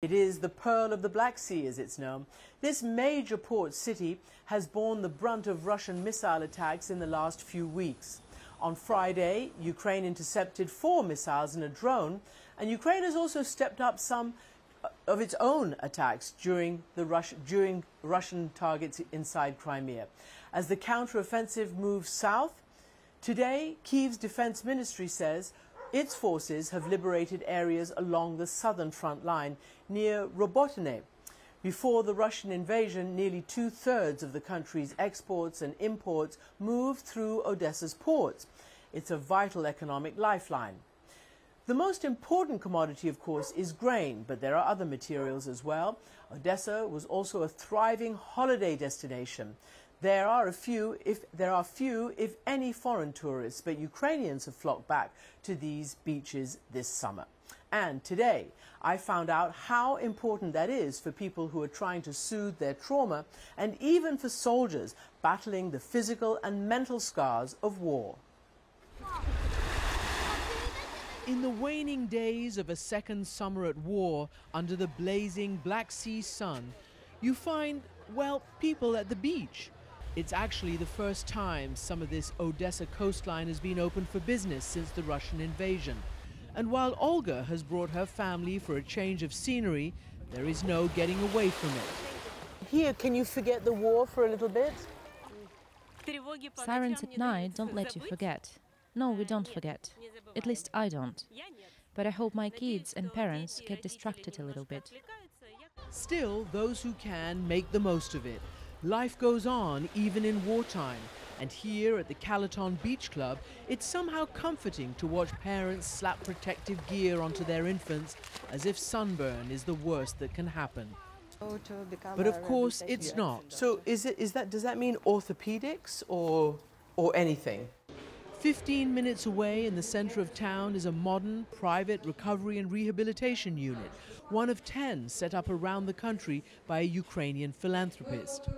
It is the Pearl of the Black Sea, as it's known. This major port city has borne the brunt of Russian missile attacks in the last few weeks. On Friday, Ukraine intercepted four missiles and a drone, and Ukraine has also stepped up some of its own attacks during, the Rus during Russian targets inside Crimea. As the counteroffensive moves south, today Kiev's defense ministry says its forces have liberated areas along the southern front line near Robotyne. Before the Russian invasion, nearly two-thirds of the country's exports and imports moved through Odessa's ports. It's a vital economic lifeline. The most important commodity, of course, is grain, but there are other materials as well. Odessa was also a thriving holiday destination. There are a few, if there are few, if any, foreign tourists, but Ukrainians have flocked back to these beaches this summer. And today, I found out how important that is for people who are trying to soothe their trauma, and even for soldiers battling the physical and mental scars of war. In the waning days of a second summer at war, under the blazing Black Sea sun, you find, well, people at the beach it's actually the first time some of this Odessa coastline has been open for business since the Russian invasion. And while Olga has brought her family for a change of scenery, there is no getting away from it. Here, can you forget the war for a little bit? Sirens at night don't let you forget. No, we don't forget. At least I don't. But I hope my kids and parents get distracted a little bit. Still, those who can make the most of it. Life goes on even in wartime, and here at the Calaton Beach Club, it's somehow comforting to watch parents slap protective gear onto their infants as if sunburn is the worst that can happen. But of course, it's not. So is it, is that, does that mean orthopedics or, or anything? 15 minutes away in the center of town is a modern private recovery and rehabilitation unit, one of 10 set up around the country by a Ukrainian philanthropist.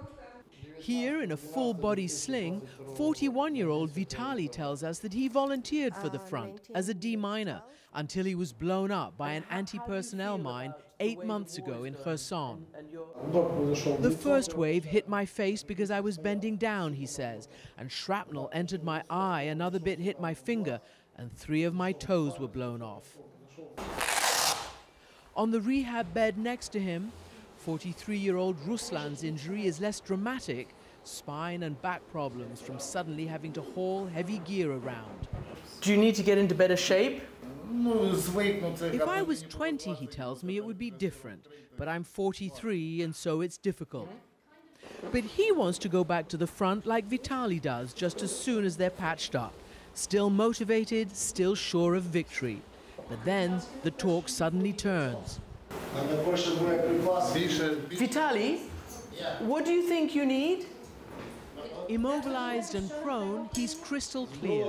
Here, in a full body sling, 41 year old Vitali tells us that he volunteered for the front as a deminer until he was blown up by an anti personnel mine eight months ago in Kherson. The first wave hit my face because I was bending down, he says, and shrapnel entered my eye, another bit hit my finger, and three of my toes were blown off. On the rehab bed next to him, 43-year-old Ruslan's injury is less dramatic, spine and back problems from suddenly having to haul heavy gear around. Do you need to get into better shape? If I was 20, he tells me, it would be different. But I'm 43, and so it's difficult. But he wants to go back to the front like Vitali does just as soon as they're patched up. Still motivated, still sure of victory. But then the talk suddenly turns. Vitali, what do you think you need? Immobilized and prone, he's crystal clear.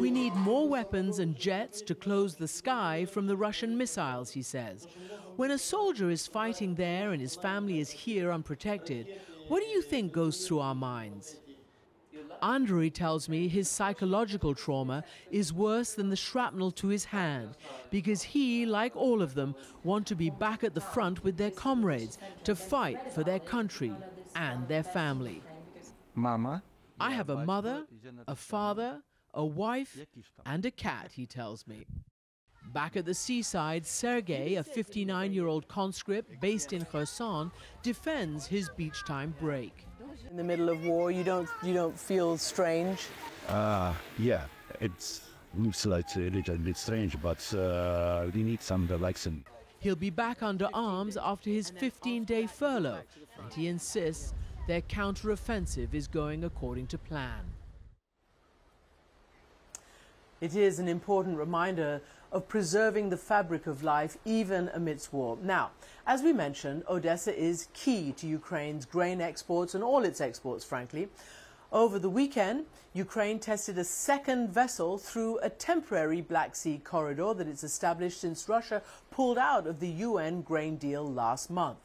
We need more weapons and jets to close the sky from the Russian missiles, he says. When a soldier is fighting there and his family is here unprotected, what do you think goes through our minds? Andrei tells me his psychological trauma is worse than the shrapnel to his hand because he, like all of them, want to be back at the front with their comrades to fight for their country and their family. Mama. I have a mother, a father, a wife, and a cat, he tells me. Back at the seaside, Sergei, a 59-year-old conscript based in Kherson, defends his beach time break. In the middle of war, you don't you don't feel strange. Uh, yeah, it's looks like a little bit strange, but uh, we need some relaxing. He'll be back under arms after his 15-day furlough, and he insists their counter-offensive is going according to plan. It is an important reminder of preserving the fabric of life even amidst war. Now, as we mentioned, Odessa is key to Ukraine's grain exports and all its exports, frankly. Over the weekend, Ukraine tested a second vessel through a temporary Black Sea corridor that it's established since Russia pulled out of the UN grain deal last month.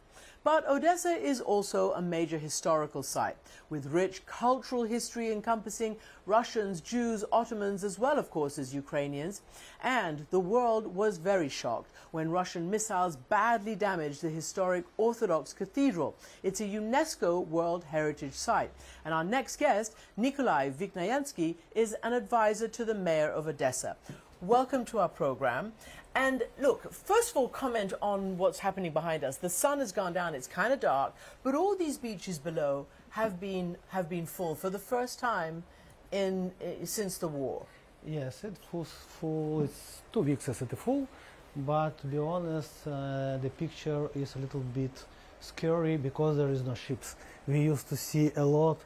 But Odessa is also a major historical site with rich cultural history encompassing Russians, Jews, Ottomans, as well, of course, as Ukrainians. And the world was very shocked when Russian missiles badly damaged the historic Orthodox Cathedral. It's a UNESCO World Heritage Site. And our next guest, Nikolai Viknayansky, is an advisor to the mayor of Odessa. Welcome to our program. And look, first of all, comment on what's happening behind us. The sun has gone down; it's kind of dark, but all these beaches below have been have been full for the first time in uh, since the war. Yes, it was full. It's two weeks as it full, but to be honest, uh, the picture is a little bit scary because there is no ships. We used to see a lot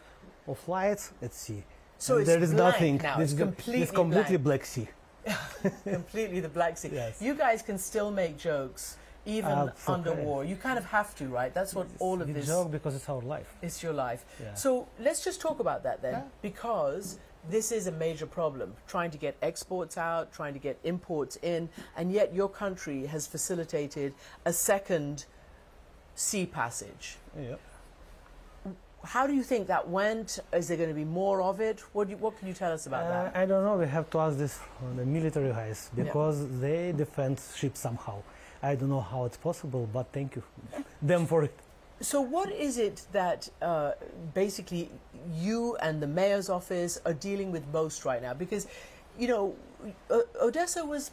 of lights at sea. So it's there is nothing. now. It's, It's completely it's completely black sea. completely the Black Sea. Yes. You guys can still make jokes even Uh, under okay. war. You kind of have to, right? That's what all of this joke because it's our life. It's your life. Yeah. So let's just talk about that then, Yeah. because this is a major problem. Trying to get exports out, trying to get imports in, and yet your country has facilitated a second sea passage. Yeah. How do you think that went? Is there going to be more of it? What, you, what can you tell us about Uh, that? I don't know. We have to ask this from the military guys Yeah. because they defend ships somehow. I don't know how it's possible, but thank you them for it. So, what is it that uh, basically you and the mayor's office are dealing with most right now? Because, you know, O- Odessa was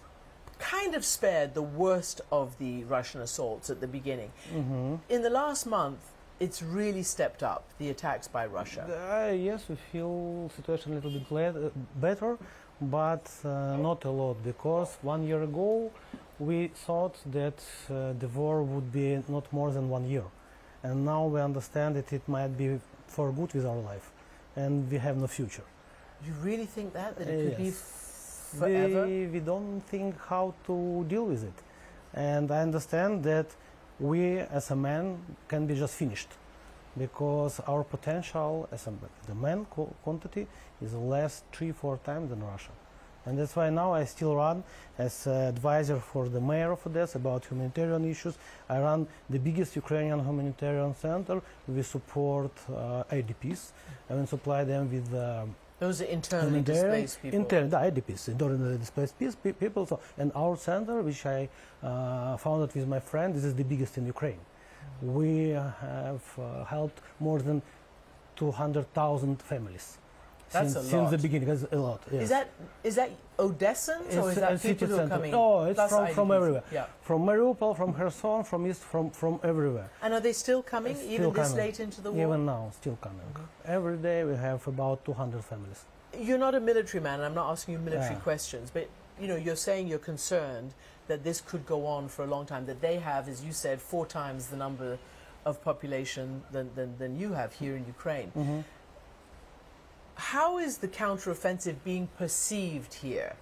kind of spared the worst of the Russian assaults at the beginning. Mm-hmm. In the last month, it's really stepped up the attacks by Russia. Uh, yes, we feel situation a little bit uh, better, but uh, not a lot because one year ago we thought that uh, the war would be not more than one year, and now we understand that it might be for good with our life, and we have no future. You really think that that it could be yes. f- forever? We, we don't think how to deal with it, and I understand that we as a man can be just finished because our potential as a the man qu- quantity is less three four times than Russia, and that's why now I still run as advisor for the mayor of Odessa about humanitarian issues. I run the biggest Ukrainian humanitarian center. We support uh, IDPs and supply them with. Um, Those are internally humanitarian- displaced people. Inter, the IDPs, internally displaced people. So, and our center, which I uh, founded with my friend, this is the biggest in Ukraine. We have uh, helped more than 200,000 families. That's since, since the beginning. That's a lot. Yes. Is that is that Odessans or is that people who are coming? No, it's from- from everywhere. Yeah. from Mariupol, from Kherson, from east, from from everywhere. And are they still coming It's even still this coming. late into the war? Even now, still coming. Every day we have about 200 families. You're not a military man, and I'm not asking you military Yeah. questions, but you know, you're saying you're concerned that this could go on for a long time. That they have, as you said, four times the number of population than than, than you have here in Ukraine. Mm-hmm. How is the counteroffensive being perceived here?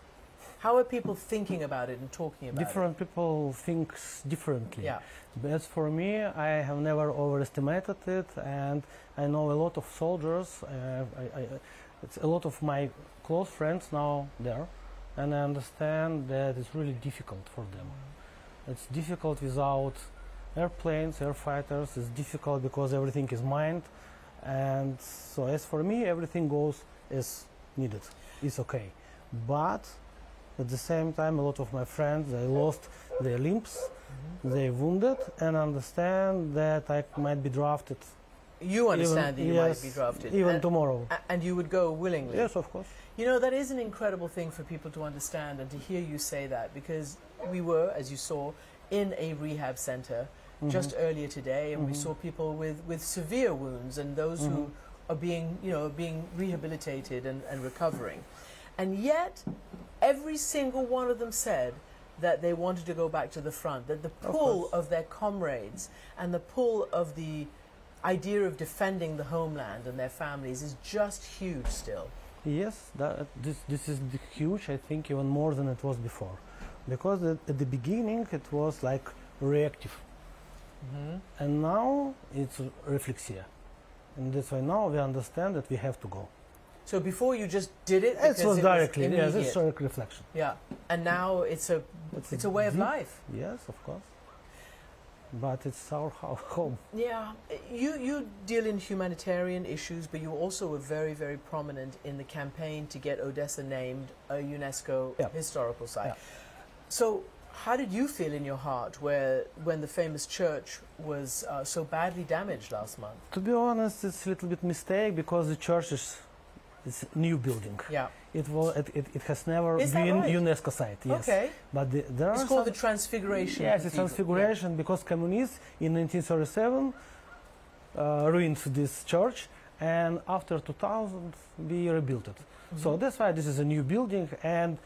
How are people thinking about it and talking about it? Different people think differently. Yeah. But for me, I have never overestimated it, and I know a lot of soldiers. Uh, I, I, it's a lot of my close friends now there, and I understand that it's really difficult for them. It's difficult without airplanes, air fighters. It's difficult because everything is mined, and so as for me, everything goes as needed. It's okay, but at the same time, a lot of my friends they lost their limbs mm-hmm. they wounded and understand that I might be drafted. You understand even, that you yes, might be drafted, even and, tomorrow. and you would go willingly. Yes, of course. You know, that is an incredible thing for people to understand and to hear you say that because we were, as you saw, in a rehab center just earlier today and we Mhm. saw people with, with severe wounds and those who Mhm. are being, you know, being rehabilitated and, and recovering. And yet, every single one of them said that they wanted to go back to the front, that the pull course. of their comrades and the pull of the idea of defending the homeland and their families is just huge still. Yes, that, this, this is huge, I think, even more than it was before. Because at, at the beginning it was like reactive, Mm-hmm. and now it's reflexia. And that's why now we understand that we have to go. So before you just did it It was it directly, was yes, it's a reflection. yeah, and now it's a it's a way of life. Yes, of course. but it's our ho- home. Yeah, you, you deal in humanitarian issues, but you also were very, very prominent in the campaign to get Odessa named a UNESCO Yeah. historical site. Yeah. So, how did you feel in your heart where, when the famous church was uh, so badly damaged last month? To be honest, it's a little bit mistake because the church is it's a new building. Yeah. It was it, it, it has never Is been right? UNESCO site. Yes. Okay. But the, there It's are called some, the Transfiguration. Yes, it's Cathedral. transfiguration because communists in 1937 uh, ruined this church, and after 2000 we rebuilt it. So Mhm. that's why this is a new building and.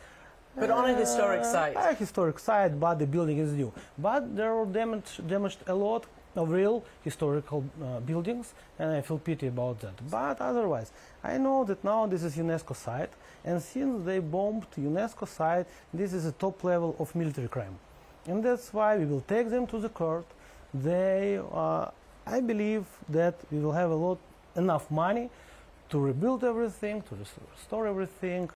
But on a historic uh, site. A historic site, but the building is new. But there were damaged, damaged a lot of real historical uh, buildings, and I feel pity about that. But otherwise, I know that now this is UNESCO site, and since they bombed UNESCO site, this is a top level of military crime, and that's why we will take them to the court. They, uh, I believe that we will have a lot enough money to rebuild everything, to restore everything,